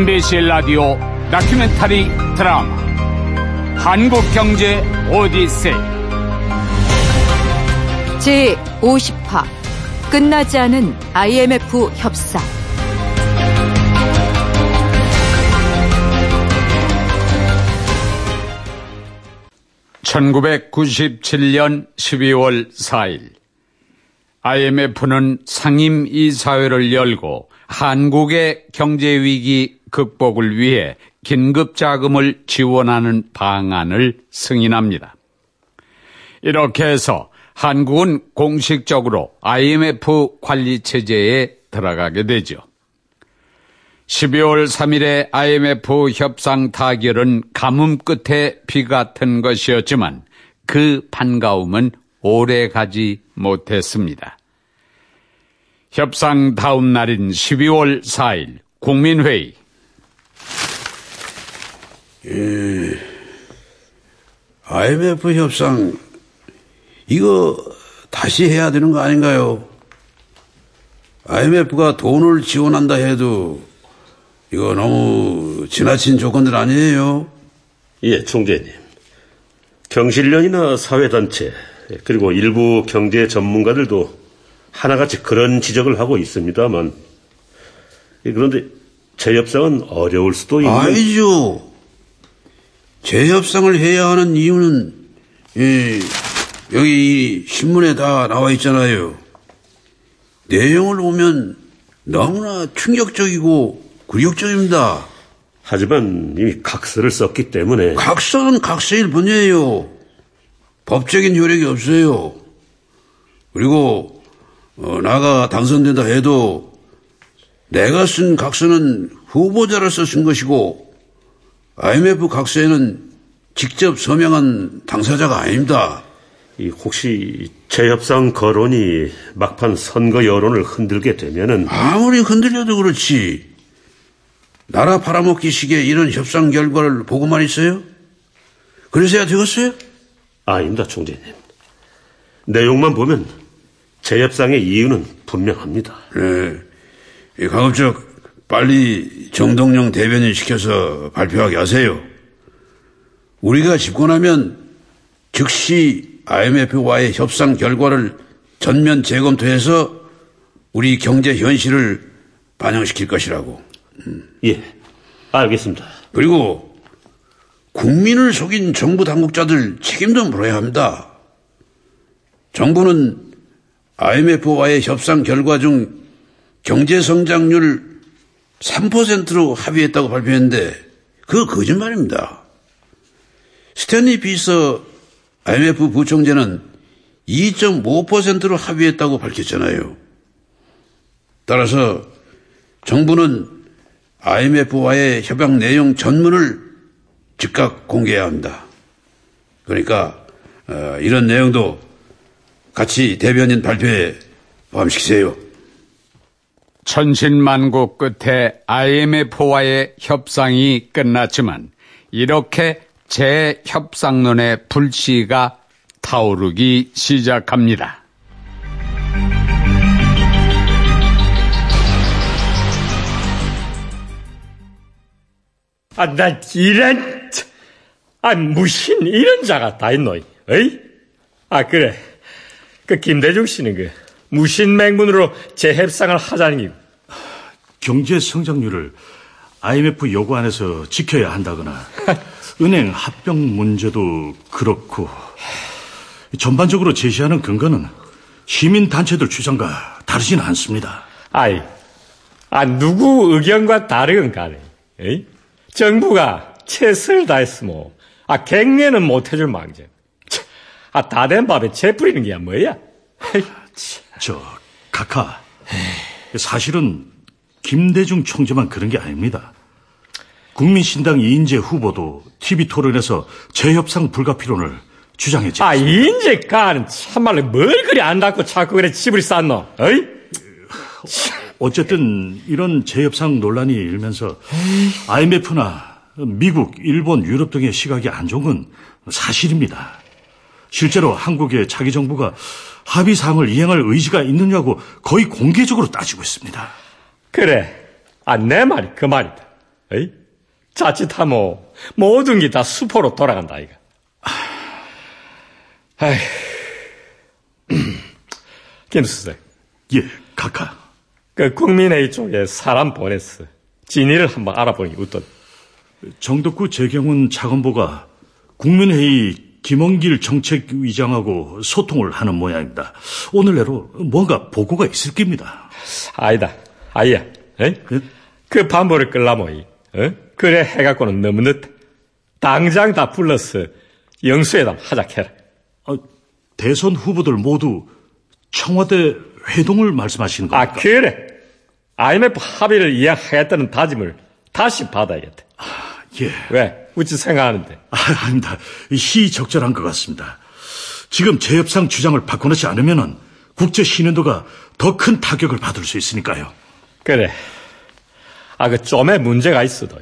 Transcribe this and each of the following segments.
MBC 라디오 다큐멘터리 드라마. 한국경제 오디세이. 제 50화. 끝나지 않은 IMF 협상. 1997년 12월 4일. IMF는 상임 이사회를 열고 한국의 경제 위기 극복을 위해 긴급 자금을 지원하는 방안을 승인합니다. 이렇게 해서 한국은 공식적으로 IMF 관리 체제에 들어가게 되죠. 12월 3일의 IMF 협상 타결은 가뭄 끝에 비 같은 것이었지만 그 반가움은 오래 가지 못했습니다. 협상 다음 날인 12월 4일 국민회의 예, IMF 협상 이거 다시 해야 되는 거 아닌가요? IMF가 돈을 지원한다 해도 이거 너무 지나친 조건들 아니에요? 예, 총재님. 경실련이나 사회단체, 그리고 일부 경제 전문가들도 하나같이 그런 지적을 하고 있습니다만, 그런데 재협상은 어려울 수도 있는. 아니죠. 재협상을 해야 하는 이유는, 예, 여기 신문에 다 나와 있잖아요. 내용을 보면 너무나 충격적이고 굴욕적입니다. 하지만 이미 각서를 썼기 때문에. 각서는 각서일 뿐이에요. 법적인 효력이 없어요. 그리고 어, 나가 당선된다 해도 내가 쓴 각서는 후보자로서 쓴 것이고 IMF 각서에는 직접 서명한 당사자가 아닙니다. 이 혹시 재협상 거론이 막판 선거 여론을 흔들게 되면은 아무리 흔들려도 그렇지 나라 팔아먹기 식의 이런 협상 결과를 보고만 있어요? 그래서야 되겠어요? 아닙니다, 총재님. 내용만 보면 재협상의 이유는 분명합니다. 네. 가급적 빨리 정동영 대변인 시켜서 발표하게 하세요. 우리가 집권하면 즉시 IMF와의 협상 결과를 전면 재검토해서 우리 경제 현실을 반영시킬 것이라고. 예, 알겠습니다. 그리고 국민을 속인 정부 당국자들 책임 도 물어야 합니다. 정부는 IMF와의 협상 결과 중 경제 성장률 3%로 합의했다고 발표했는데 그거 거짓말입니다. 스탠리 비서 IMF 부총재는 2.5%로 합의했다고 밝혔잖아요. 따라서 정부는 IMF와의 협약 내용 전문을 즉각 공개해야 합니다. 그러니까 어, 이런 내용도 같이 대변인 발표에 포함시키세요. 천신만고 끝에 IMF와의 협상이 끝났지만 이렇게 재협상론의 불씨가 타오르기 시작합니다. 아, 나 이런, 아, 무신 이런 자가 다 있노, 어이? 아, 그래. 그 김대중 씨는 그 무신맹문으로 재협상을 하자는 게 경제 성장률을 IMF 요구 안에서 지켜야 한다거나 은행 합병 문제도 그렇고 전반적으로 제시하는 근거는 시민 단체들 주장과 다르지는 않습니다. 아이, 아 누구 의견과 다르건 간에 에이? 정부가 최선을 다했으모 아 갱년은 못해줄 망정. 아 다 된 밥에 채 뿌리는 게 뭐야? 저 카카 사실은 김대중 총재만 그런 게 아닙니다. 국민신당 이인재 후보도 TV 토론에서 재협상 불가피론을 주장했죠. 아, 이인재가는 참말로 뭘 그리 안 닦고 자꾸 그래 집을 쌌노, 어이? 어쨌든 이런 재협상 논란이 일면서 IMF나 미국, 일본, 유럽 등의 시각이 안 좋은 건 사실입니다. 실제로 한국의 자기 정부가 합의 사항을 이행할 의지가 있느냐고 거의 공개적으로 따지고 있습니다. 그래. 아, 내 말이 그 말이다. 에이? 자칫하면 모든 게 다 수포로 돌아간다, 이가. 아이, 김수석, 예, 카카. 그 국민회의 쪽에 사람 보냈어. 진위를 한번 알아보니 어떤? 정덕구 재경훈 차관보가 국민회의 김원길 정책위장하고 소통을 하는 모양입니다. 오늘 내로 뭔가 보고가 있을 겁니다. 아니다, 아이야. 에이? 예? 그 반보를 끌라모이. 어? 그래 해갖고는 너무 늦다. 당장 다 불러서 영수회담 하자해라. 아, 대선 후보들 모두 청와대 회동을 말씀하시는 아 겁니까? 그래. IMF 합의를 이행하겠다는 다짐을 다시 받아야겠다. 예. 왜? 우찌 생각하는데. 아, 아닙니다. 시적절한 것 같습니다. 지금 재협상 주장을 바꿔놓지 않으면은 국제 신인도가 더 큰 타격을 받을 수 있으니까요. 그래. 아, 그 좀의 문제가 있어도.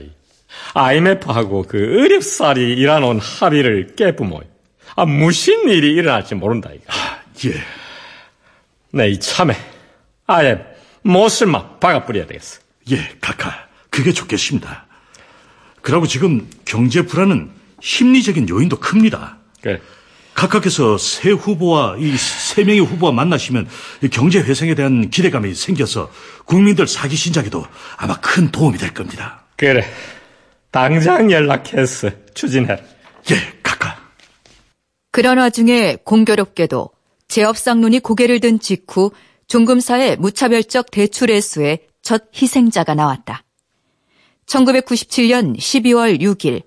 IMF하고 그 어렵사리 일어놓은 합의를 깨부모. 아, 무슨 일이 일어날지 모른다, 이거. 예. 네, 이 참에. 아예 못을 막 박아뿌려야 되겠어. 예, 카카. 그게 좋겠습니다. 그리고 지금 경제 불안은 심리적인 요인도 큽니다. 그래. 각각에서 새 후보와 이 세 명의 후보와 만나시면 이 경제 회생에 대한 기대감이 생겨서 국민들 사기 신작에도 아마 큰 도움이 될 겁니다. 그래. 당장 연락해서 추진해라. 예, 카카. 그런 와중에 공교롭게도 재협상론이 고개를 든 직후 종금사의 무차별적 대출 회수에 첫 희생자가 나왔다. 1997년 12월 6일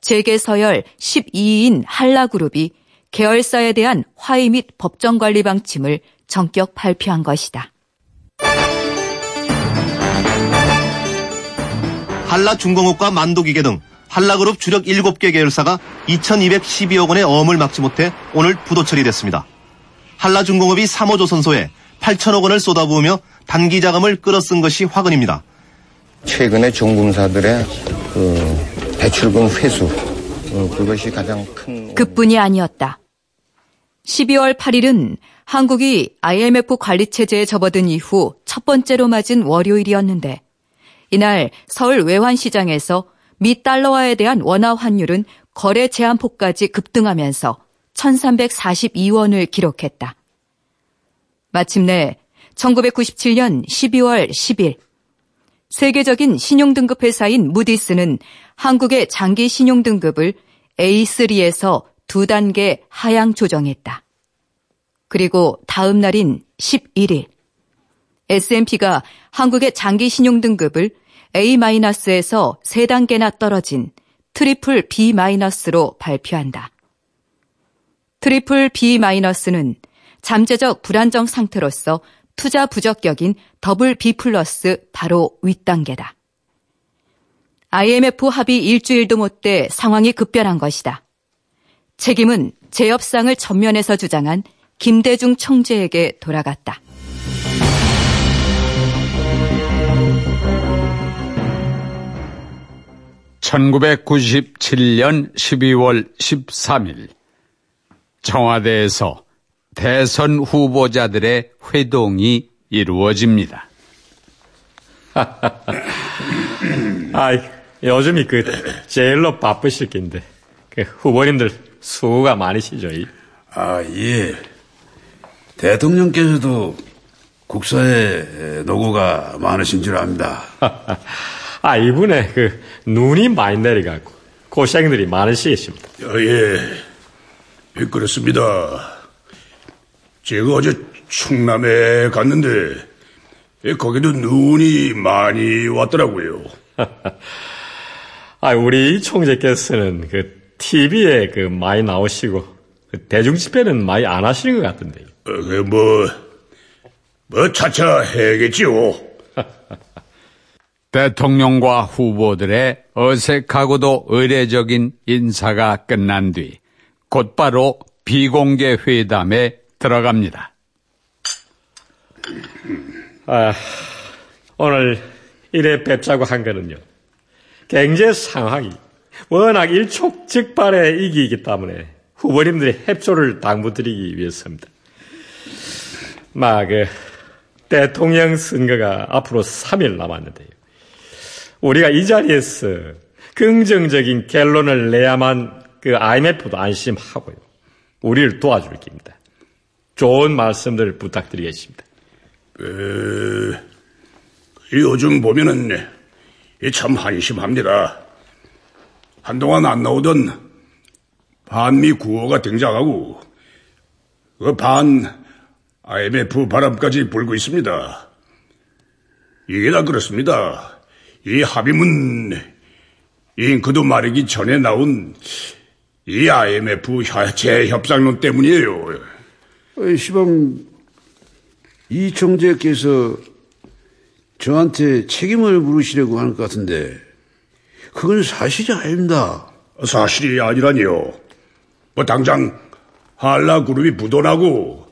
재계 서열 12인 한라그룹이 계열사에 대한 화해 및 법정 관리 방침을 전격 발표한 것이다. 한라중공업과 만도기계 등 한라그룹 주력 7개 계열사가 2212억 원의 어음을 막지 못해 오늘 부도 처리됐습니다. 한라중공업이 3호조선소에 8천억 원을 쏟아부으며 단기 자금을 끌어쓴 것이 화근입니다. 최근에 종금사들의 그 대출금 회수 어, 그것이 가장 큰 그뿐이 아니었다. 12월 8일은 한국이 IMF 관리 체제에 접어든 이후 첫 번째로 맞은 월요일이었는데 이날 서울 외환시장에서 미 달러화에 대한 원화 환율은 거래 제한폭까지 급등하면서 1342원을 기록했다. 마침내 1997년 12월 10일 세계적인 신용등급 회사인 무디스는 한국의 장기 신용등급을 A3에서 두 단계 하향 조정했다. 그리고 다음 날인 11일 S&P가 한국의 장기 신용등급을 A-에서 세 단계나 떨어진 트리플 B-로 발표한다. 트리플 B-는 잠재적 불안정 상태로서 투자 부적격인 더블 B 플러스 바로 윗단계다. IMF 합의 일주일도 못 돼 상황이 급변한 것이다. 책임은 재협상을 전면에서 주장한 김대중 총재에게 돌아갔다. (1997년 12월 13일) 청와대에서 대선 후보자들의 회동이 이루어집니다. 아이, 요즘이 그, 제일로 바쁘실 낀데, 그 후보님들 수고가 많으시죠, 이. 아, 예. 대통령께서도 국사에 노고가 많으신 줄 압니다. 아, 이분의 그, 눈이 많이 내려가고, 고생들이 많으시겠습니다. 아, 예. 예, 그렇습니다. 제가 어제 충남에 갔는데, 예, 거기도 눈이 많이 왔더라고요. 아, 우리 총재께서는 그, TV에 그, 많이 나오시고, 그 대중 집회는 많이 안 하시는 것 같은데. 어, 그 뭐, 뭐, 차차 해야겠지요. 대통령과 후보들의 어색하고도 의례적인 인사가 끝난 뒤 곧바로 비공개 회담에 들어갑니다. 아, 오늘 이래 뵙자고 한 거는요. 경제 상황이 워낙 일촉즉발의 이기이기 때문에 후보님들의 협조를 당부드리기 위해서입니다. 막, 그, 대통령 선거가 앞으로 3일 남았는데요. 우리가 이 자리에서 긍정적인 결론을 내야만 그 IMF도 안심하고요. 우리를 도와줄 겁니다. 좋은 말씀들 부탁드리겠습니다. 에, 요즘 보면은 참 한심합니다. 한동안 안 나오던 반미 구호가 등장하고 그반 IMF 바람까지 불고 있습니다. 이게 다 그렇습니다. 이 합의문 잉크도 마르기 전에 나온 이 IMF 재협상론 때문이에요. 어이, 시방, 이 총재께서 저한테 책임을 물으시려고 하는 것 같은데, 그건 사실이 아닙니다. 사실이 아니라니요. 뭐 당장 한라그룹이 부도나고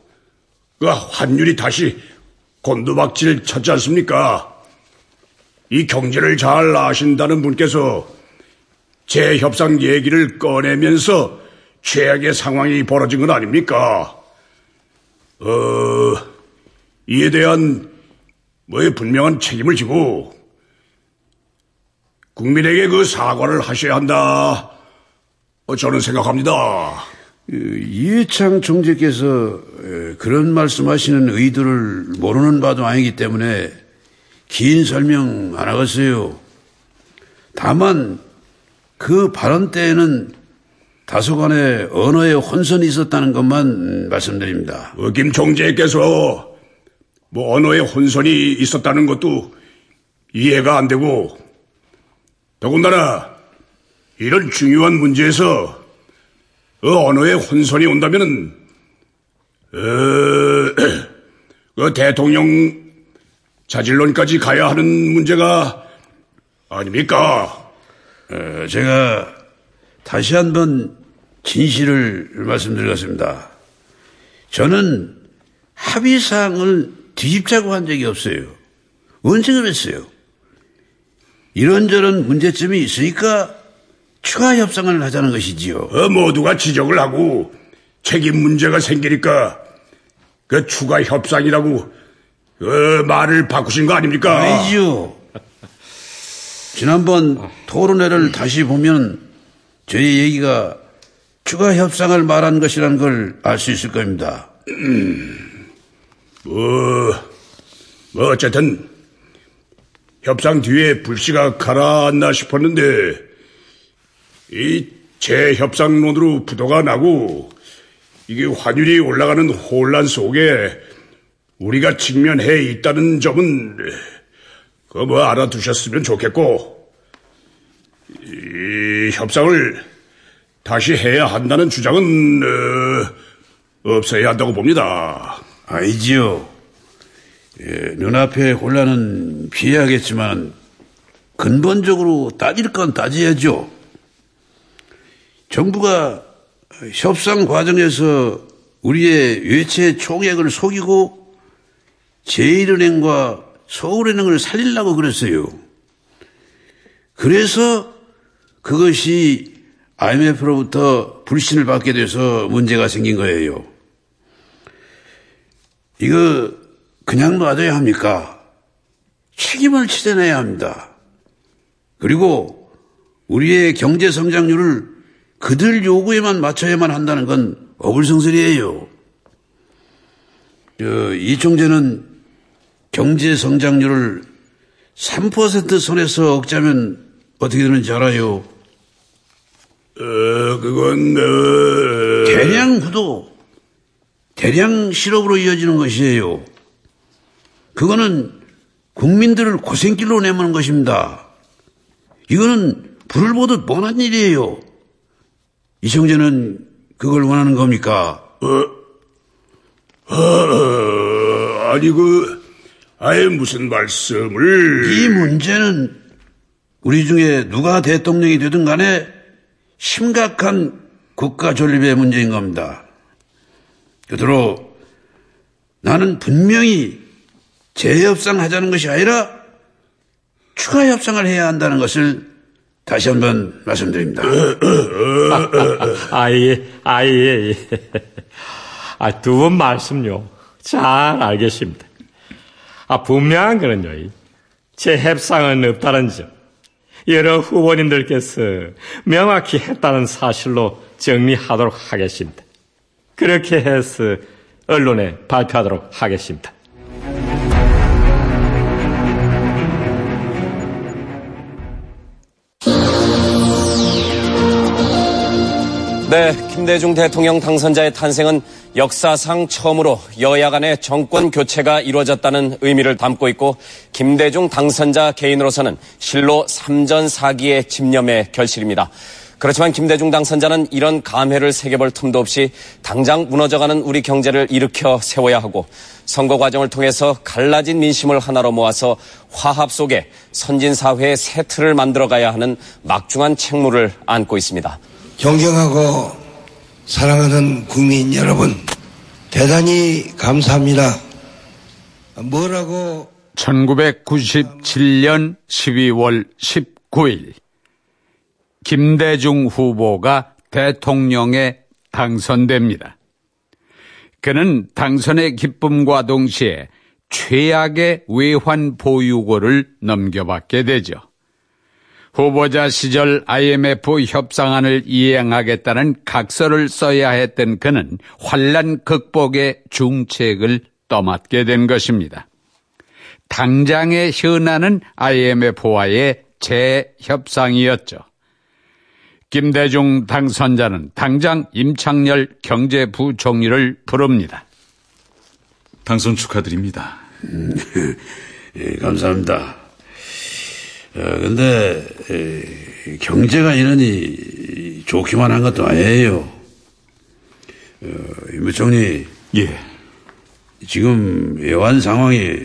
그 환율이 다시 곤두박질 쳤지 않습니까? 이 경제를 잘 아신다는 분께서 재협상 얘기를 꺼내면서 최악의 상황이 벌어진 건 아닙니까? 어, 이에 대한 뭐의 분명한 책임을 지고 국민에게 그 사과를 하셔야 한다. 어, 저는 생각합니다. 그 이해창 총재께서 그런 말씀하시는 의도를 모르는 바도 아니기 때문에 긴 설명 안 하겠어요. 다만 그 발언 때에는 다소간의 언어의 혼선이 있었다는 것만 말씀드립니다. 어, 김 총재께서 뭐 언어의 혼선이 있었다는 것도 이해가 안 되고 더군다나 이런 중요한 문제에서 어, 언어의 혼선이 온다면은 어, 그 대통령 자질론까지 가야 하는 문제가 아닙니까? 어, 제가 다시 한번 진실을 말씀드리겠습니다. 저는 합의사항을 뒤집자고 한 적이 없어요. 언제 그랬어요? 이런저런 문제점이 있으니까 추가 협상을 하자는 것이지요. 어, 모두가 지적을 하고 책임 문제가 생기니까 그 추가 협상이라고 그 말을 바꾸신 거 아닙니까? 아니죠. 지난번 토론회를 다시 보면 저희 얘기가 추가 협상을 말한 것이라는 걸알 수 있을 겁니다. 음, 뭐, 뭐 어쨌든 협상 뒤에 불씨가 가라앉나 싶었는데 이 재협상론으로 부도가 나고 이게 환율이 올라가는 혼란 속에 우리가 직면해 있다는 점은 그뭐 알아두셨으면 좋겠고 이 협상을 다시 해야 한다는 주장은 어, 없어야 한다고 봅니다. 아니지요. 예, 눈앞의 혼란은 피해야겠지만 근본적으로 따질 건 따져야죠. 정부가 협상 과정에서 우리의 외채 총액을 속이고 제1은행과 서울은행을 살리려고 그랬어요. 그래서 그것이 IMF로부터 불신을 받게 돼서 문제가 생긴 거예요. 이거 그냥 놔둬야 합니까? 책임을 지져내야 합니다. 그리고 우리의 경제 성장률을 그들 요구에만 맞춰야만 한다는 건 어불성설이에요. 이 총재는 경제 성장률을 3% 선에서 억자면 어떻게 되는지 알아요? 어, 그건, 어... 대량 부도, 대량 실업으로 이어지는 것이에요. 그거는 국민들을 고생길로 내모는 것입니다. 이거는 불을 보듯 뻔한 일이에요. 이청재는 그걸 원하는 겁니까? 어, 어, 아니, 그, 아예 무슨 말씀을. 이 문제는 우리 중에 누가 대통령이 되든 간에 심각한 국가 존립의 문제인 겁니다. 그대로 나는 분명히 재협상 하자는 것이 아니라 추가 협상을 해야 한다는 것을 다시 한번 말씀드립니다. 아, 예, 아, 예, 예. 아, 두분 말씀요. 잘 알겠습니다. 아, 분명한 거는요. 재협상은 없다는 점. 여러 후보님들께서 명확히 했다는 사실로 정리하도록 하겠습니다. 그렇게 해서 언론에 발표하도록 하겠습니다. 네, 김대중 대통령 당선자의 탄생은 역사상 처음으로 여야 간의 정권 교체가 이루어졌다는 의미를 담고 있고 김대중 당선자 개인으로서는 실로 삼전사기의 집념의 결실입니다. 그렇지만 김대중 당선자는 이런 감회를 새겨볼 틈도 없이 당장 무너져가는 우리 경제를 일으켜 세워야 하고 선거 과정을 통해서 갈라진 민심을 하나로 모아서 화합 속에 선진사회의 새 틀을 만들어가야 하는 막중한 책무를 안고 있습니다. 존경하고 사랑하는 국민 여러분, 대단히 감사합니다. 뭐라고 1997년 12월 19일 김대중 후보가 대통령에 당선됩니다. 그는 당선의 기쁨과 동시에 최악의 외환 보유고를 넘겨받게 되죠. 후보자 시절 IMF 협상안을 이행하겠다는 각서를 써야 했던 그는 환란 극복의 중책을 떠맡게 된 것입니다. 당장의 현안은 IMF와의 재협상이었죠. 김대중 당선자는 당장 임창열 경제부총리를 부릅니다. 당선 축하드립니다. 예, 감사합니다. 어, 근데 에, 경제가 이러니 좋기만 한 것도 아니에요. 어, 임 부총리. 예. 지금 외환 상황이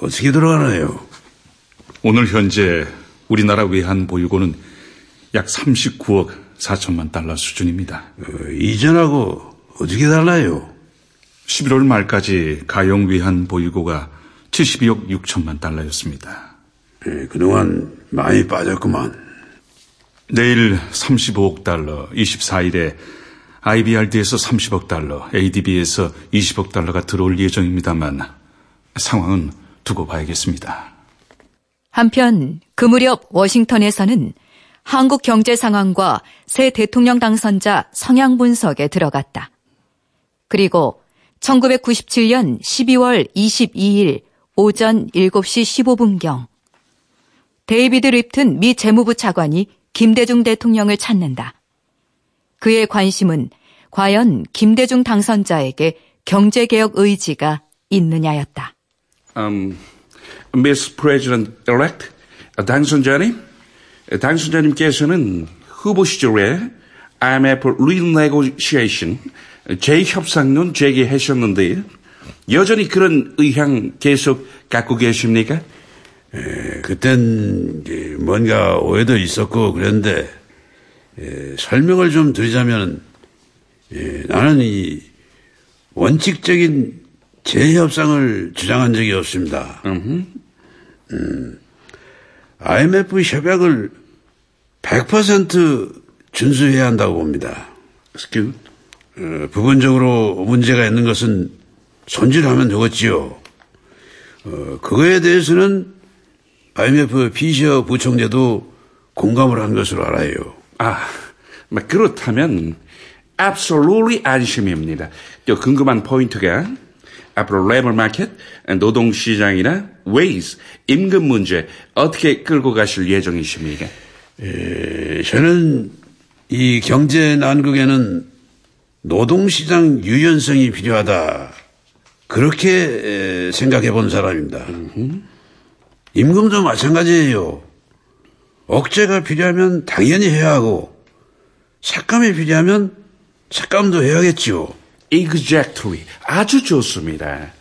어떻게 돌아가나요? 오늘 현재 우리나라 외환 보유고는 약 39억 4천만 달러 수준입니다. 어, 이전하고 어떻게 달라요? 11월 말까지 가용 외환 보유고가 72억 6천만 달러였습니다. 예, 그동안 많이 빠졌구만. 내일 35억 달러, 24일에 IBRD에서 30억 달러, ADB에서 20억 달러가 들어올 예정입니다만 상황은 두고 봐야겠습니다. 한편 그 무렵 워싱턴에서는 한국 경제 상황과 새 대통령 당선자 성향 분석에 들어갔다. 그리고 1997년 12월 22일 오전 7시 15분경 데이비드 립튼 미 재무부 차관이 김대중 대통령을 찾는다. 그의 관심은 과연 김대중 당선자에게 경제개혁 의지가 있느냐였다. Um, Miss President-elect, 당선자님, 당선자님께서는 후보 시절에 IMF renegotiation, 재협상론 제기하셨는데 여전히 그런 의향 계속 갖고 계십니까? 에, 그땐 뭔가 오해도 있었고 그랬는데 에, 설명을 좀 드리자면 에, 나는 이 원칙적인 재협상을 주장한 적이 없습니다. 음, IMF 협약을 100% 준수해야 한다고 봅니다. 어, 부분적으로 문제가 있는 것은 손질하면 되겠지요. 어, 그거에 대해서는 IMF 피셔 부총재도 공감을 한 것으로 알아요. 아, 뭐 그렇다면 absolutely 안심입니다. 또 궁금한 포인트가 앞으로 labor market, 노동 시장이나 wages, 임금 문제 어떻게 끌고 가실 예정이십니까? 에, 저는 이 경제 난국에는 노동 시장 유연성이 필요하다. 그렇게 생각해 본 사람입니다. 임금도 마찬가지예요. 억제가 필요하면 당연히 해야 하고 삭감이 필요하면 삭감도 해야겠지요. Exactly. 아주 좋습니다.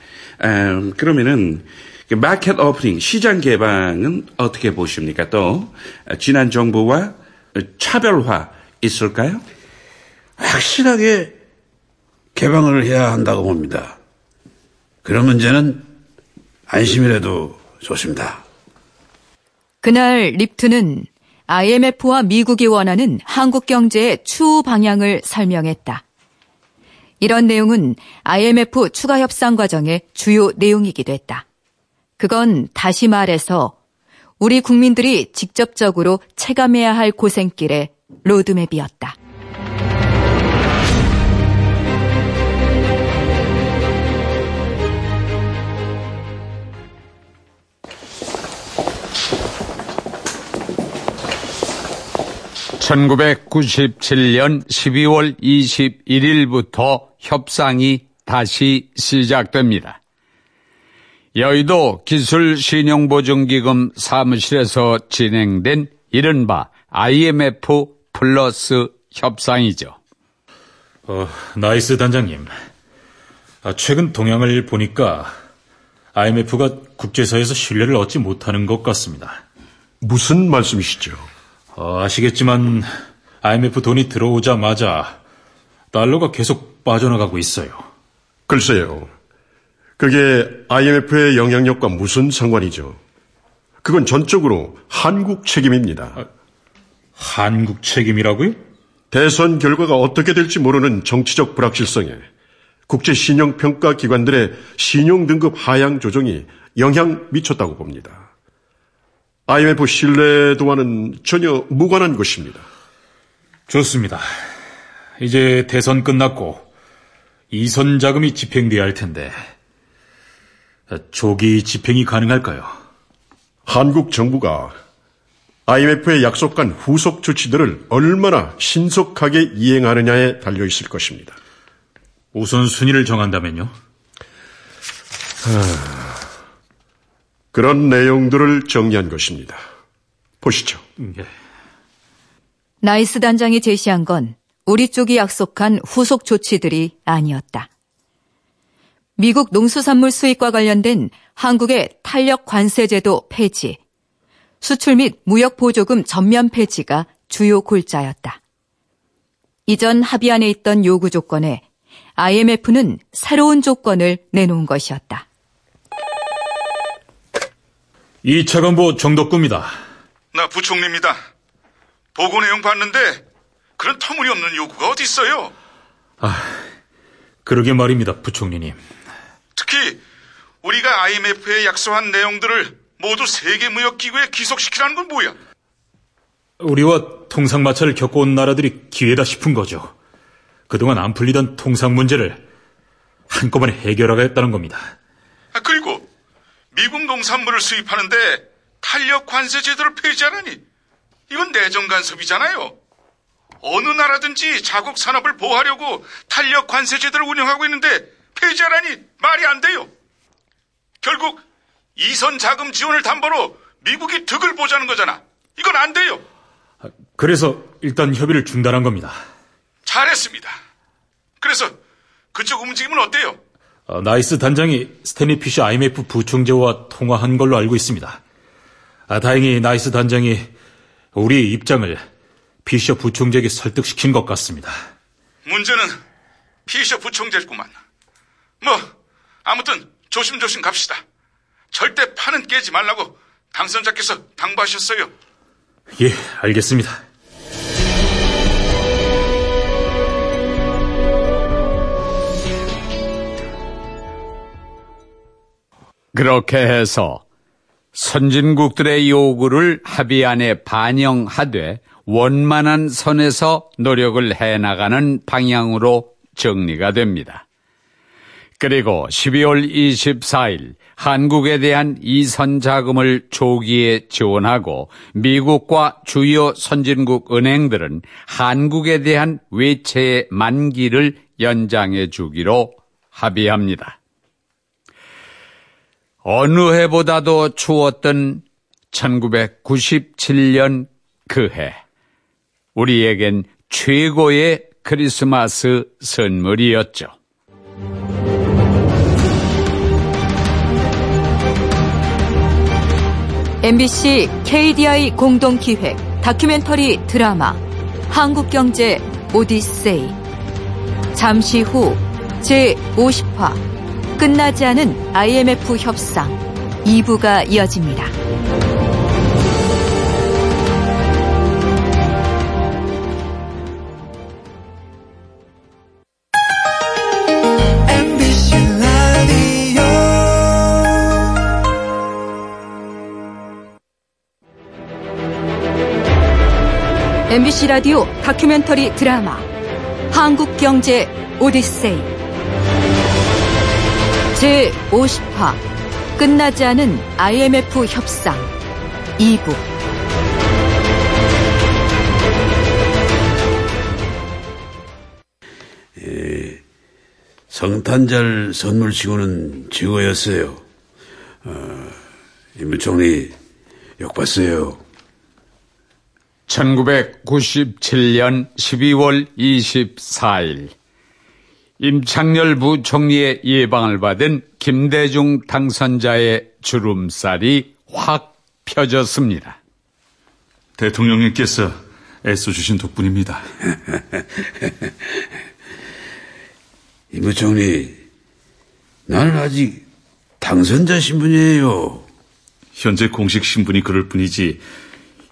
음, 그러면은 마켓 오프닝, 시장 개방은 어떻게 보십니까? 또 지난 정부와 차별화 있을까요? 확실하게 개방을 해야 한다고 봅니다. 그런 문제는 안심이라도 좋습니다. 그날 립트는 IMF와 미국이 원하는 한국 경제의 추후 방향을 설명했다. 이런 내용은 IMF 추가 협상 과정의 주요 내용이기도 했다. 그건 다시 말해서 우리 국민들이 직접적으로 체감해야 할 고생길의 로드맵이었다. (1997년 12월 21일부터) 협상이 다시 시작됩니다. 여의도 기술신용보증기금 사무실에서 진행된 이른바 IMF 플러스 협상이죠. 어, 나이스 단장님. 아, 최근 동향을 보니까 IMF가 국제사회에서 신뢰를 얻지 못하는 것 같습니다. 무슨 말씀이시죠? 어, 아시겠지만 IMF 돈이 들어오자마자 달러가 계속 빠져나가고 있어요. 글쎄요. 그게 IMF의 영향력과 무슨 상관이죠? 그건 전적으로 한국 책임입니다. 아, 한국 책임이라고요? 대선 결과가 어떻게 될지 모르는 정치적 불확실성에 국제 신용평가 기관들의 신용 등급 하향 조정이 영향 미쳤다고 봅니다. IMF 신뢰도와는 전혀 무관한 것입니다. 좋습니다. 이제 대선 끝났고 이선 자금이 집행돼야 할 텐데 조기 집행이 가능할까요? 한국 정부가 IMF에 약속한 후속 조치들을 얼마나 신속하게 이행하느냐에 달려 있을 것입니다. 우선 순위를 정한다면요? 하... 그런 내용들을 정리한 것입니다. 보시죠. 예. 나이스 단장이 제시한 건 우리 쪽이 약속한 후속 조치들이 아니었다. 미국 농수산물 수입과 관련된 한국의 탄력 관세제도 폐지, 수출 및 무역 보조금 전면 폐지가 주요 골자였다. 이전 합의 안에 있던 요구 조건에 IMF는 새로운 조건을 내놓은 것이었다. 2차 간부 정덕구입니다. 나 부총리입니다. 보고 내용 봤는데 그런 터무니없는 요구가 어디 있어요? 아, 그러게 말입니다, 부총리님. 특히 우리가 IMF에 약속한 내용들을 모두 세계무역기구에 기속시키라는 건 뭐야? 우리와 통상마찰을 겪어온 나라들이 기회다 싶은 거죠. 그동안 안 풀리던 통상 문제를 한꺼번에 해결하겠다는 겁니다. 아, 그리고 미국 농산물을 수입하는데 탄력 관세 제도를 폐지하라니 이건 내정 간섭이잖아요. 어느 나라든지 자국 산업을 보호하려고 탄력 관세 제도를 운영하고 있는데 폐지하라니 말이 안 돼요. 결국 이건 자금 지원을 담보로 미국이 득을 보자는 거잖아. 이건 안 돼요. 그래서 일단 협의를 중단한 겁니다. 잘했습니다. 그래서 그쪽 움직임은 어때요? 어, 나이스 단장이 스탠리 피셔 IMF 부총재와 통화한 걸로 알고 있습니다. 아, 다행히 나이스 단장이 우리 입장을 피셔 부총재에게 설득시킨 것 같습니다. 문제는 피셔 부총재구만. 뭐 아무튼 조심조심 갑시다. 절대 판은 깨지 말라고 당선자께서 당부하셨어요. 예, 알겠습니다. 그렇게 해서 선진국들의 요구를 합의 안에 반영하되 원만한 선에서 노력을 해 나가는 방향으로 정리가 됩니다. 그리고 12월 24일 한국에 대한 이선 자금을 조기에 지원하고 미국과 주요 선진국 은행들은 한국에 대한 외채의 만기를 연장해 주기로 합의합니다. 어느 해보다도 추웠던 1997년 그 해. 우리에겐 최고의 크리스마스 선물이었죠. MBC KDI 공동기획 다큐멘터리 드라마 한국경제 오디세이 잠시 후 제50화 끝나지 않은 IMF 협상. 2부가 이어집니다. 라디오 다큐멘터리 드라마 한국경제 오디세이. 제50화 끝나지 않은 IMF 협상 2부 예, 성탄절 선물 치고는 최고였어요. 어, 임부총리 욕 봤어요. 1997년 12월 24일 임창열 부총리의 예방을 받은 김대중 당선자의 주름살이 확 펴졌습니다. 대통령님께서 애써주신 덕분입니다. 임 부총리, 나는 아직 당선자 신분이에요. 현재 공식 신분이 그럴 뿐이지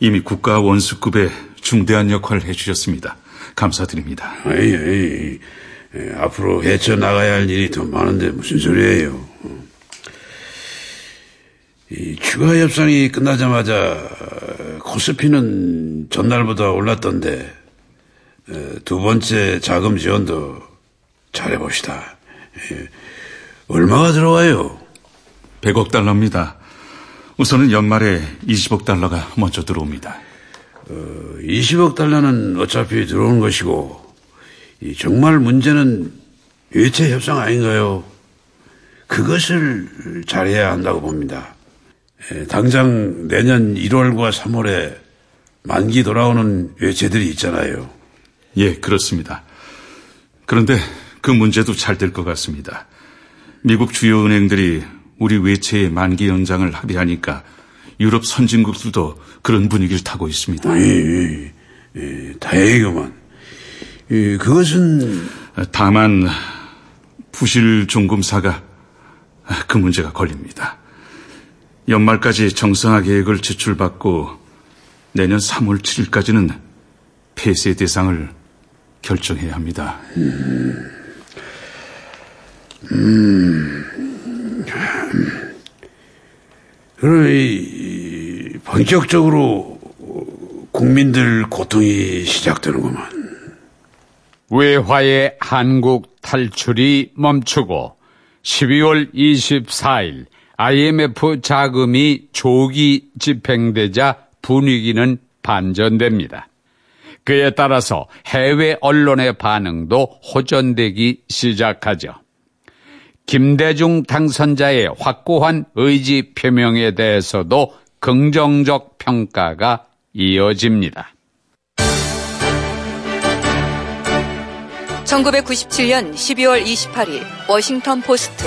이미 국가 원수급의 중대한 역할을 해주셨습니다. 감사드립니다. 에이, 에이, 에이, 앞으로 헤쳐나가야 할 일이 더 많은데 무슨 소리예요. 이 추가 협상이 끝나자마자 코스피는 전날보다 올랐던데 두 번째 자금 지원도 잘해봅시다. 얼마가 들어와요? 100억 달러입니다. 우선은 연말에 20억 달러가 먼저 들어옵니다. 어, 20억 달러는 어차피 들어오는 것이고 정말 문제는 외채 협상 아닌가요? 그것을 잘해야 한다고 봅니다. 당장 내년 1월과 3월에 만기 돌아오는 외채들이 있잖아요. 예, 그렇습니다. 그런데 그 문제도 잘 될 것 같습니다. 미국 주요 은행들이 우리 외채의 만기 연장을 합의하니까 유럽 선진국들도 그런 분위기를 타고 있습니다. 예, 예, 다행이구만. 예, 그것은 다만 부실 종금사가 그 문제가 걸립니다. 연말까지 정상화 계획을 제출받고 내년 3월 7일까지는 폐쇄 대상을 결정해야 합니다. 음, 음, 그럼 이, 본격적으로 국민들 고통이 시작되는구만. 외화의 한국 탈출이 멈추고 12월 24일 IMF 자금이 조기 집행되자 분위기는 반전됩니다. 그에 따라서 해외 언론의 반응도 호전되기 시작하죠. 김대중 당선자의 확고한 의지 표명에 대해서도 긍정적 평가가 이어집니다. 1997년 12월 28일 워싱턴 포스트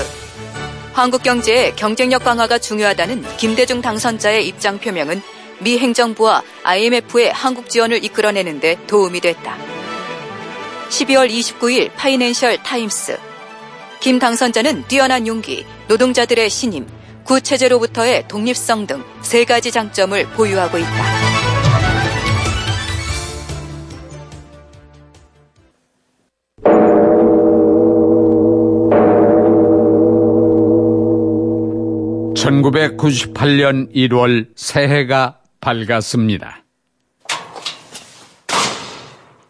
한국 경제의 경쟁력 강화가 중요하다는 김대중 당선자의 입장 표명은 미 행정부와 IMF의 한국 지원을 이끌어내는데 도움이 됐다. 12월 29일 파이낸셜 타임스 김 당선자는 뛰어난 용기, 노동자들의 신임, 구체제로부터의 독립성 등 세 가지 장점을 보유하고 있다. (1998년 1월) 새해가 밝았습니다.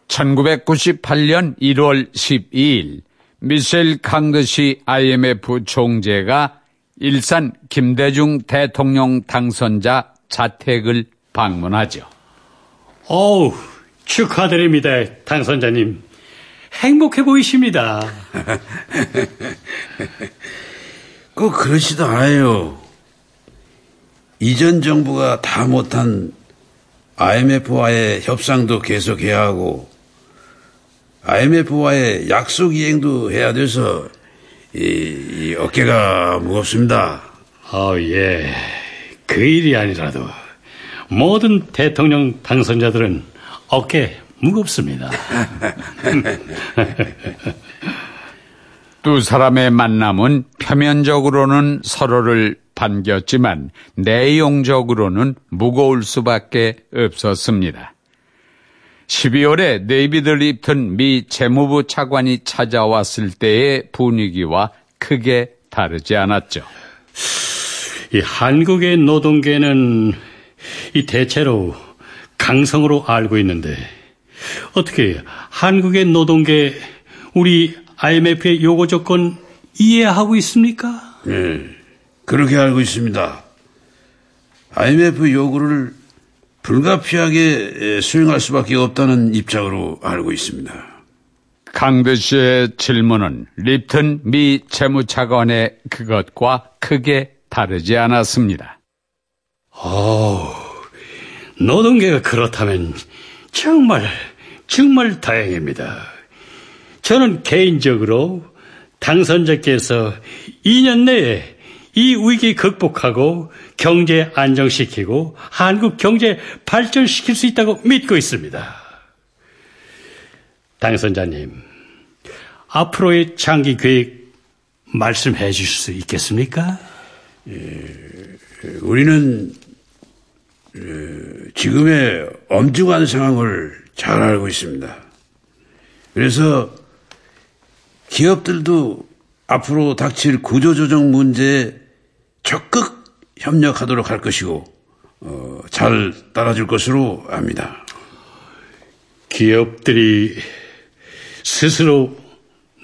1998년 1월 12일 미셸 강드시 IMF 총재가 일산 김대중 대통령 당선자 자택을 방문하죠. 어우, 축하드립니다, 당선자님. 행복해 보이십니다. 꼭 그렇지도 않아요. 이전 정부가 다 못한 IMF와의 협상도 계속해야 하고 IMF와의 약속 이행도 해야 돼서 이, 이 어깨가 무겁습니다. 어, 예. 그 일이 아니라도 모든 대통령 당선자들은 어깨 무겁습니다. 두 사람의 만남은 표면적으로는 서로를 반겼지만 내용적으로는 무거울 수밖에 없었습니다. 12월에 네이비드 립튼 미 재무부 차관이 찾아왔을 때의 분위기와 크게 다르지 않았죠. 이 한국의 노동계는 이 대체로 강성으로 알고 있는데 어떻게 한국의 노동계 우리 IMF의 요구 조건 이해하고 있습니까? 네, 그렇게 알고 있습니다. IMF 요구를 불가피하게 수행할 수밖에 없다는 입장으로 알고 있습니다. 강대 씨의 질문은 립튼 미 재무차관의 그것과 크게 다르지 않았습니다. 오, 노동계가 그렇다면 정말 정말 다행입니다. 저는 개인적으로 당선자께서 2년 내에 이 위기 극복하고 경제 안정시키고 한국 경제 발전시킬 수 있다고 믿고 있습니다. 당선자님, 앞으로의 장기 계획 말씀해 주실 수 있겠습니까? 예, 우리는 예, 지금의 엄중한 상황을 잘 알고 있습니다. 그래서 기업들도 앞으로 닥칠 구조조정 문제에 적극 협력하도록 할 것이고 어, 잘 따라줄 것으로 압니다. 기업들이 스스로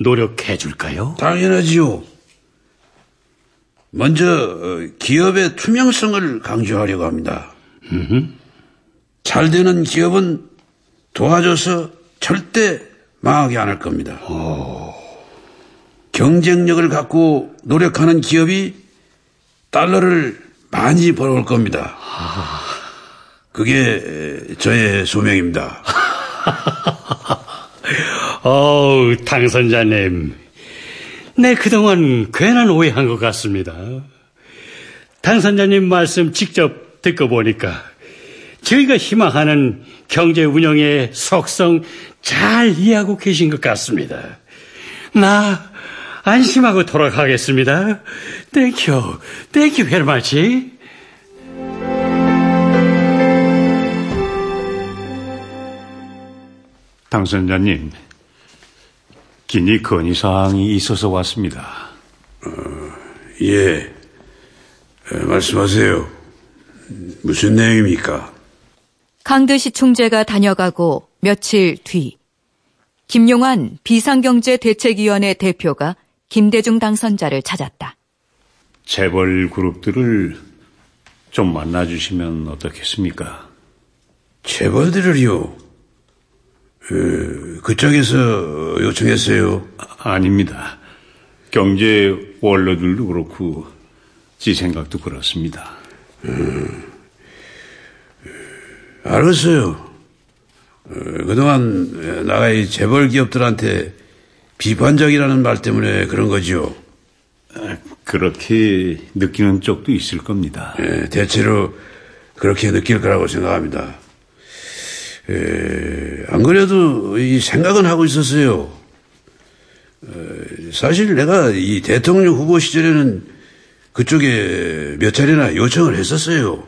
노력해 줄까요? 당연하지요. 먼저 어, 기업의 투명성을 강조하려고 합니다. 잘 되는 기업은 도와줘서 절대 망하게 안 할 겁니다. 경쟁력을 갖고 노력하는 기업이 달러를 많이 벌어올 겁니다. 그게 저의 소명입니다. 어우, 당선자님. 네, 그동안 괜한 오해한 것 같습니다. 당선자님 말씀 직접 듣고 보니까 저희가 희망하는 경제 운영의 속성 잘 이해하고 계신 것 같습니다. 나 안심하고 돌아가겠습니다. Thank you, thank you very 당선자님, 긴히 건의사항이 있어서 왔습니다. 어, 예, 에, 말씀하세요. 무슨 내용입니까? 강대시 총재가 다녀가고 며칠 뒤 김용환 비상경제대책위원회 대표가 김대중 당선자를 찾았다. 재벌 그룹들을 좀 만나주시면 어떻겠습니까? 재벌들을요? 그, 그쪽에서 요청했어요? 아, 아닙니다. 경제 원로들도 그렇고 지 생각도 그렇습니다. 음, 알았어요. 어, 그동안 나의 재벌 기업들한테 비판적이라는 말 때문에 그런 거지요. 그렇게 느끼는 쪽도 있을 겁니다. 예, 대체로 그렇게 느낄 거라고 생각합니다. 예, 안 그래도 이 생각은 하고 있었어요. 어, 사실 내가 이 대통령 후보 시절에는 그쪽에 몇 차례나 요청을 했었어요.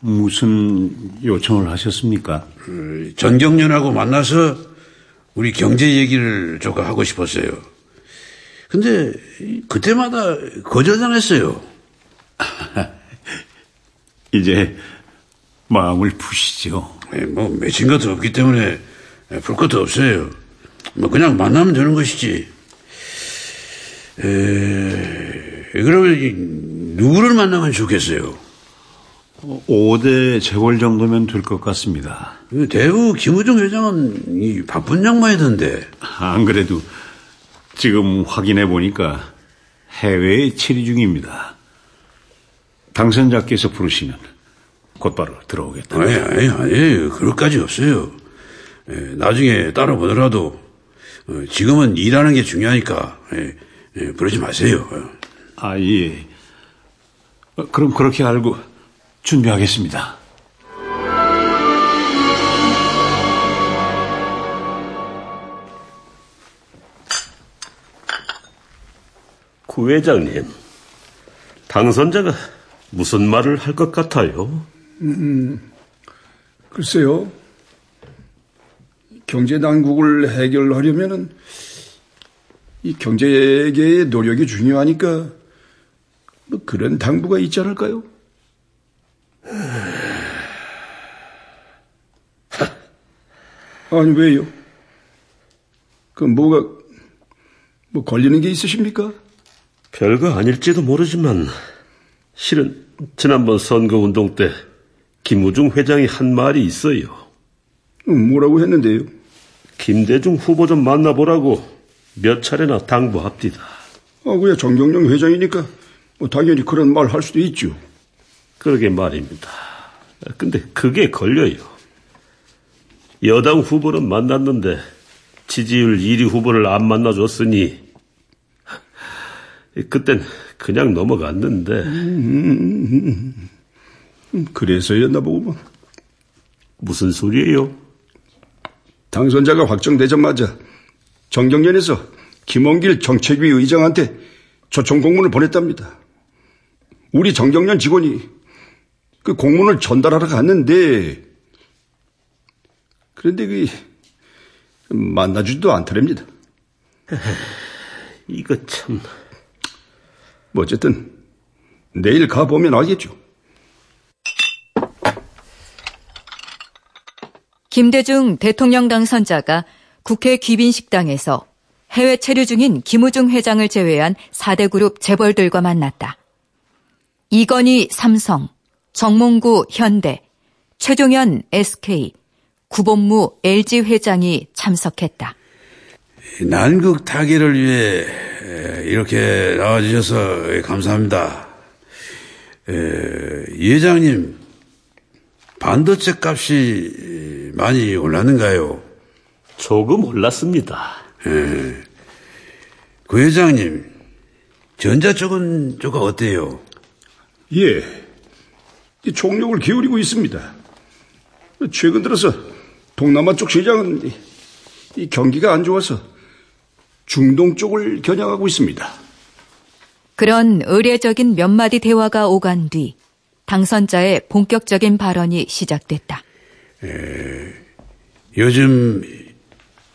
무슨 요청을 하셨습니까? 어, 전경련하고 만나서 우리 경제 얘기를 조금 하고 싶었어요. 근데 그때마다 거절당했어요. 이제 마음을 푸시죠. 네, 뭐 맺힌 것도 없기 때문에 풀 것도 없어요. 뭐 그냥 만나면 되는 것이지. 에, 그러면 누구를 만나면 좋겠어요? 5대 재벌 정도면 될 것 같습니다. 그 대우 김우중 회장은 바쁜 양반이던데. 안 그래도 지금 확인해 보니까 해외에 체류 중입니다. 당선자께서 부르시면 곧바로 들어오겠다. 아니, 아니, 아니, 그럴까지 없어요. 에, 나중에 따로 보더라도 어, 지금은 일하는 게 중요하니까 에, 에, 부르지 마세요. 아, 예. 어, 그럼 그렇게 알고 준비하겠습니다. 구 회장님, 당선자가 무슨 말을 할 것 같아요? 음, 글쎄요. 경제 난국을 해결하려면은 이 경제계의 노력이 중요하니까 뭐 그런 당부가 있지 않을까요? 아니, 왜요? 그, 뭐가, 뭐, 걸리는 게 있으십니까? 별거 아닐지도 모르지만, 실은, 지난번 선거운동 때, 김우중 회장이 한 말이 있어요. 음, 뭐라고 했는데요? 김대중 후보 좀 만나보라고 몇 차례나 당부합디다. 아, 그야 정경영 회장이니까, 뭐, 당연히 그런 말 할 수도 있죠. 그러게 말입니다. 근데 그게 걸려요. 여당 후보는 만났는데 지지율 1위 후보를 안 만나줬으니 그땐 그냥 넘어갔는데 음, 그래서였나 보구만. 무슨 소리예요? 당선자가 확정되자마자 정경련에서 김원길 정책위 의장한테 초청 공문을 보냈답니다. 우리 정경련 직원이 그 공문을 전달하러 갔는데 그런데 그 만나주지도 않더랍니다. 이거 참. 뭐 어쨌든 내일 가 보면 알겠죠. 김대중 대통령 당선자가 국회 귀빈식당에서 해외 체류 중인 김우중 회장을 제외한 4대 그룹 재벌들과 만났다. 이건희 삼성, 정몽구 현대, 최종현 SK, 구본무 LG 회장이 참석했다. 난국 타기를 위해 이렇게 나와주셔서 감사합니다. 이 회장님, 반도체 값이 많이 올랐는가요? 조금 올랐습니다. 예. 그 회장님, 전자 쪽은 조가 어때요? 예, 총력을 기울이고 있습니다. 최근 들어서 동남아 쪽 시장은 이 경기가 안 좋아서 중동 쪽을 겨냥하고 있습니다. 그런 의례적인 몇 마디 대화가 오간 뒤 당선자의 본격적인 발언이 시작됐다. 에, 요즘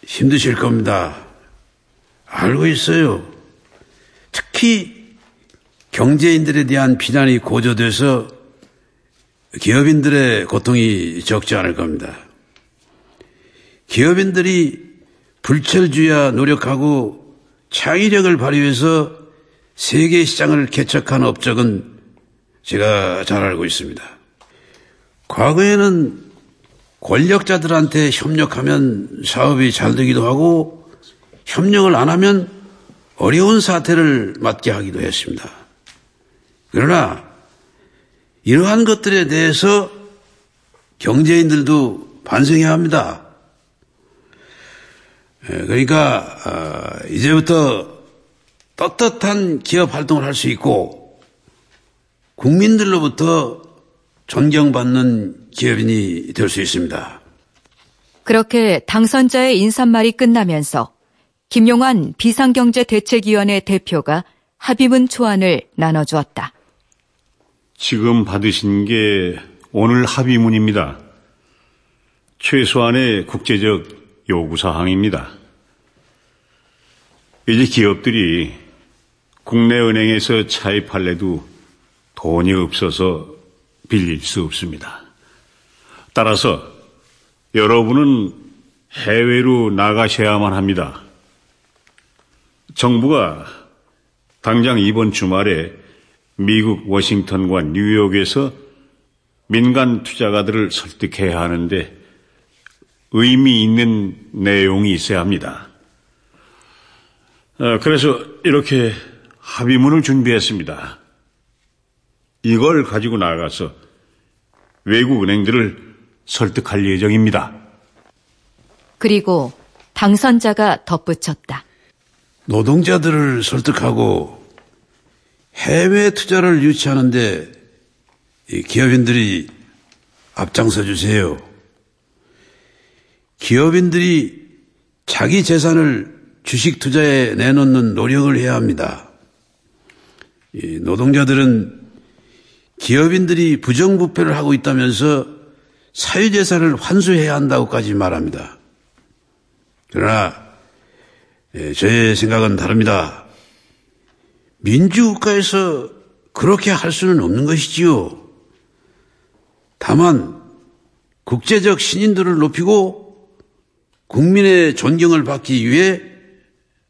힘드실 겁니다. 알고 있어요. 특히 경제인들에 대한 비난이 고조돼서 기업인들의 고통이 적지 않을 겁니다. 기업인들이 불철주야 노력하고 창의력을 발휘해서 세계 시장을 개척한 업적은 제가 잘 알고 있습니다. 과거에는 권력자들한테 협력하면 사업이 잘 되기도 하고 협력을 안 하면 어려운 사태를 맞게 하기도 했습니다. 그러나 이러한 것들에 대해서 경제인들도 반성해야 합니다. 예, 그러니까 어, 이제부터 떳떳한 기업 활동을 할 수 있고 국민들로부터 존경받는 기업인이 될 수 있습니다. 그렇게 당선자의 인사말이 끝나면서 김용환 비상경제대책위원회 대표가 합의문 초안을 나눠주었다. 지금 받으신 게 오늘 합의문입니다. 최소한의 국제적 요구사항입니다. 이제 기업들이 국내 은행에서 차입할래도 돈이 없어서 빌릴 수 없습니다. 따라서 여러분은 해외로 나가셔야만 합니다. 정부가 당장 이번 주말에 미국 워싱턴과 뉴욕에서 민간 투자가들을 설득해야 하는데 의미 있는 내용이 있어야 합니다. 어, 그래서 이렇게 합의문을 준비했습니다. 이걸 가지고 나가서 외국 은행들을 설득할 예정입니다. 그리고 당선자가 덧붙였다. 노동자들을 설득하고 해외 투자를 유치하는데 기업인들이 앞장서 주세요. 기업인들이 자기 재산을 주식 투자에 내놓는 노력을 해야 합니다. 노동자들은 기업인들이 부정부패를 하고 있다면서 사유재산을 환수해야 한다고까지 말합니다. 그러나 저의 생각은 다릅니다. 민주국가에서 그렇게 할 수는 없는 것이지요. 다만 국제적 신인들을 높이고 국민의 존경을 받기 위해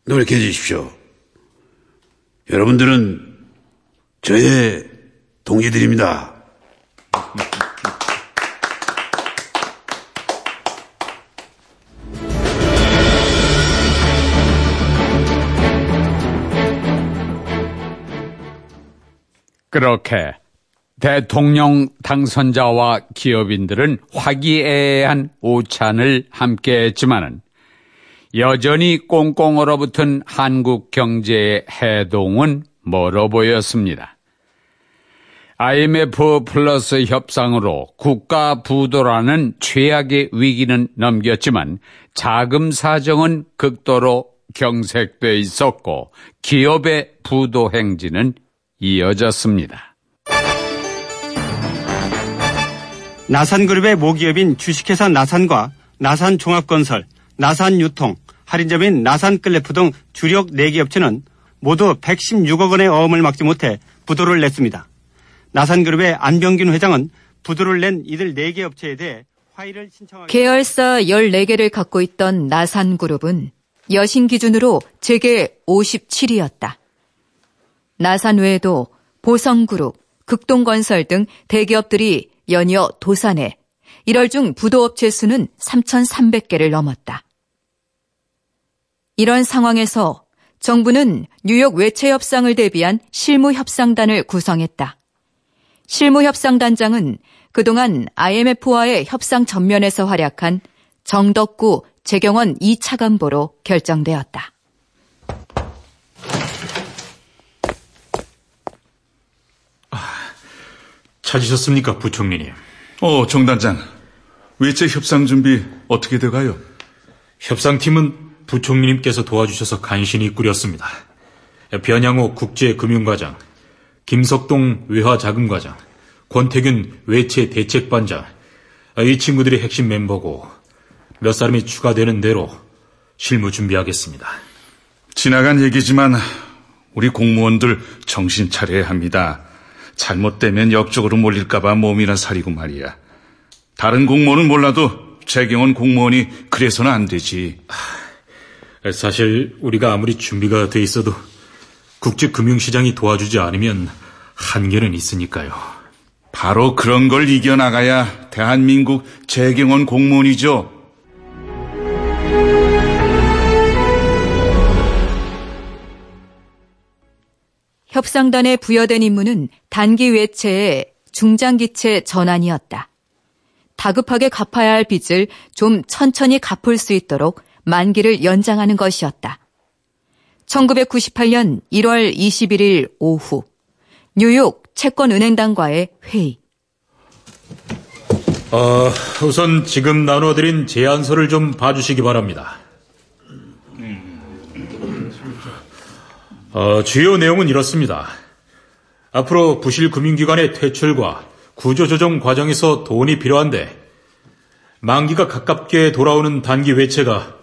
노력해 주십시오. 여러분들은 저의 동지들입니다. 그렇게 대통령 당선자와 기업인들은 화기애애한 오찬을 함께했지만은 여전히 꽁꽁 얼어붙은 한국 경제의 해동은 멀어 보였습니다. IMF 플러스 협상으로 국가 부도라는 최악의 위기는 넘겼지만 자금 사정은 극도로 경색돼 있었고 기업의 부도 행진은 이어졌습니다. 나산그룹의 모기업인 주식회사 나산과 나산종합건설, 나산유통, 할인점인 나산클래프 등 주력 4개 업체는 모두 116억 원의 어음을 막지 못해 부도를 냈습니다. 나산그룹의 안병균 회장은 부도를 낸 이들 4개 업체에 대해 화의를 신청하기 계열사 14개를 갖고 있던 나산그룹은 여신 기준으로 재계 57위였다. 나산 외에도 보성그룹, 극동건설 등 대기업들이 연이어 도산해 1월 중 부도업체 수는 3,300개를 넘었다. 이런 상황에서 정부는 뉴욕 외채 협상을 대비한 실무 협상단을 구성했다. 실무 협상단장은 그동안 IMF와의 협상 전면에서 활약한 정덕구 재경원 2차관보로 결정되었다. 찾으셨습니까, 부총리님? 어, 정단장. 외채 협상 준비 어떻게 돼가요? 협상팀은 부총리님께서 도와주셔서 간신히 꾸렸습니다. 변양호 국제금융과장, 김석동 외화자금과장, 권태균 외채 대책반장, 이 친구들이 핵심 멤버고 몇 사람이 추가되는 대로 실무 준비하겠습니다. 지나간 얘기지만 우리 공무원들 정신 차려야 합니다. 잘못되면 역적으로 몰릴까봐 몸이나 사리고 말이야. 다른 공무원은 몰라도 재경원 공무원이 그래서는 안 되지. 사실 우리가 아무리 준비가 돼 있어도 국제 금융시장이 도와주지 않으면 한계는 있으니까요. 바로 그런 걸 이겨나가야 대한민국 재경원 공무원이죠. 협상단에 부여된 임무는 단기 외채의 중장기채 전환이었다. 다급하게 갚아야 할 빚을 좀 천천히 갚을 수 있도록 만기를 연장하는 것이었다. 1998년 1월 21일 오후 뉴욕 채권은행단과의 회의. 어, 우선 지금 나눠드린 제안서를 좀 봐주시기 바랍니다. 어, 주요 내용은 이렇습니다. 앞으로 부실 금융기관의 퇴출과 구조조정 과정에서 돈이 필요한데 만기가 가깝게 돌아오는 단기 외채가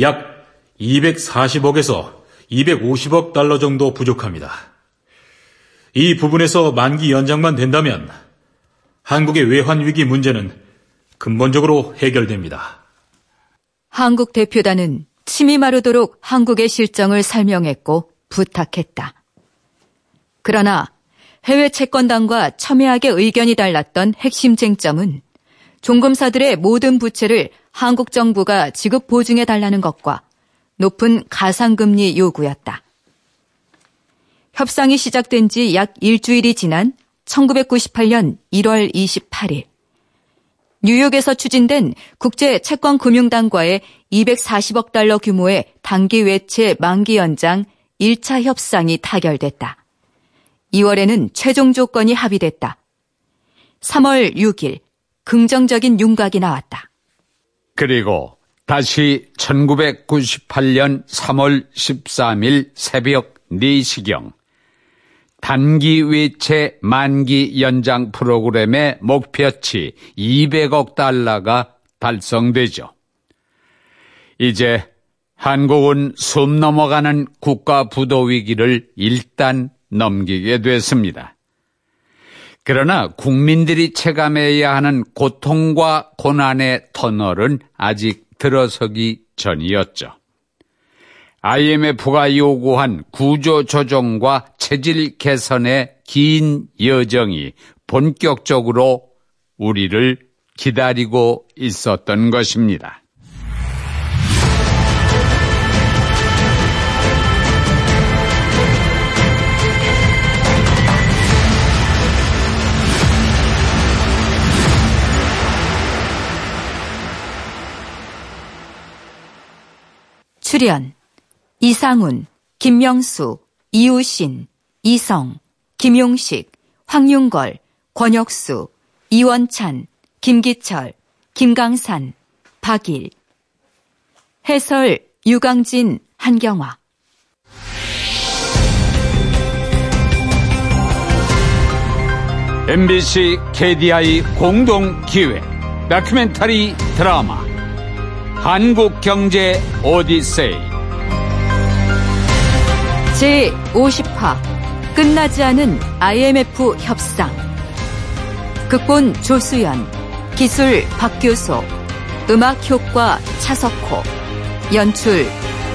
약 240억에서 250억 달러 정도 부족합니다. 이 부분에서 만기 연장만 된다면 한국의 외환 위기 문제는 근본적으로 해결됩니다. 한국 대표단은 침이 마르도록 한국의 실정을 설명했고 부탁했다. 그러나 해외 채권단과 첨예하게 의견이 달랐던 핵심 쟁점은 종금사들의 모든 부채를 한국 정부가 지급 보증해 달라는 것과 높은 가상금리 요구였다. 협상이 시작된 지 약 일주일이 지난 1998년 1월 28일 뉴욕에서 추진된 국제 채권 금융단과의 240억 달러 규모의 단기 외채 만기 연장 1차 협상이 타결됐다. 2월에는 최종 조건이 합의됐다. 3월 6일 긍정적인 윤곽이 나왔다. 그리고 다시 1998년 3월 13일 새벽 4시경 단기 외채 만기 연장 프로그램의 목표치 200억 달러가 달성되죠. 이제 한국은 숨 넘어가는 국가 부도 위기를 일단 넘기게 됐습니다. 그러나 국민들이 체감해야 하는 고통과 고난의 터널은 아직 들어서기 전이었죠. IMF가 요구한 구조 조정과 체질 개선의 긴 여정이 본격적으로 우리를 기다리고 있었던 것입니다. 출연 이상훈, 김명수, 이우신, 이성, 김용식, 황윤걸, 권혁수, 이원찬, 김기철, 김강산, 박일. 해설 유강진, 한경화. MBC KDI 공동 기획 다큐멘터리 드라마 한국 경제 오디세이. 제 50화 끝나지 않은 IMF 협상. 극본 조수연 기술 박규소 음악 효과 차석호 연출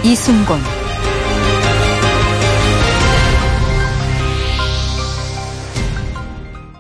이순곤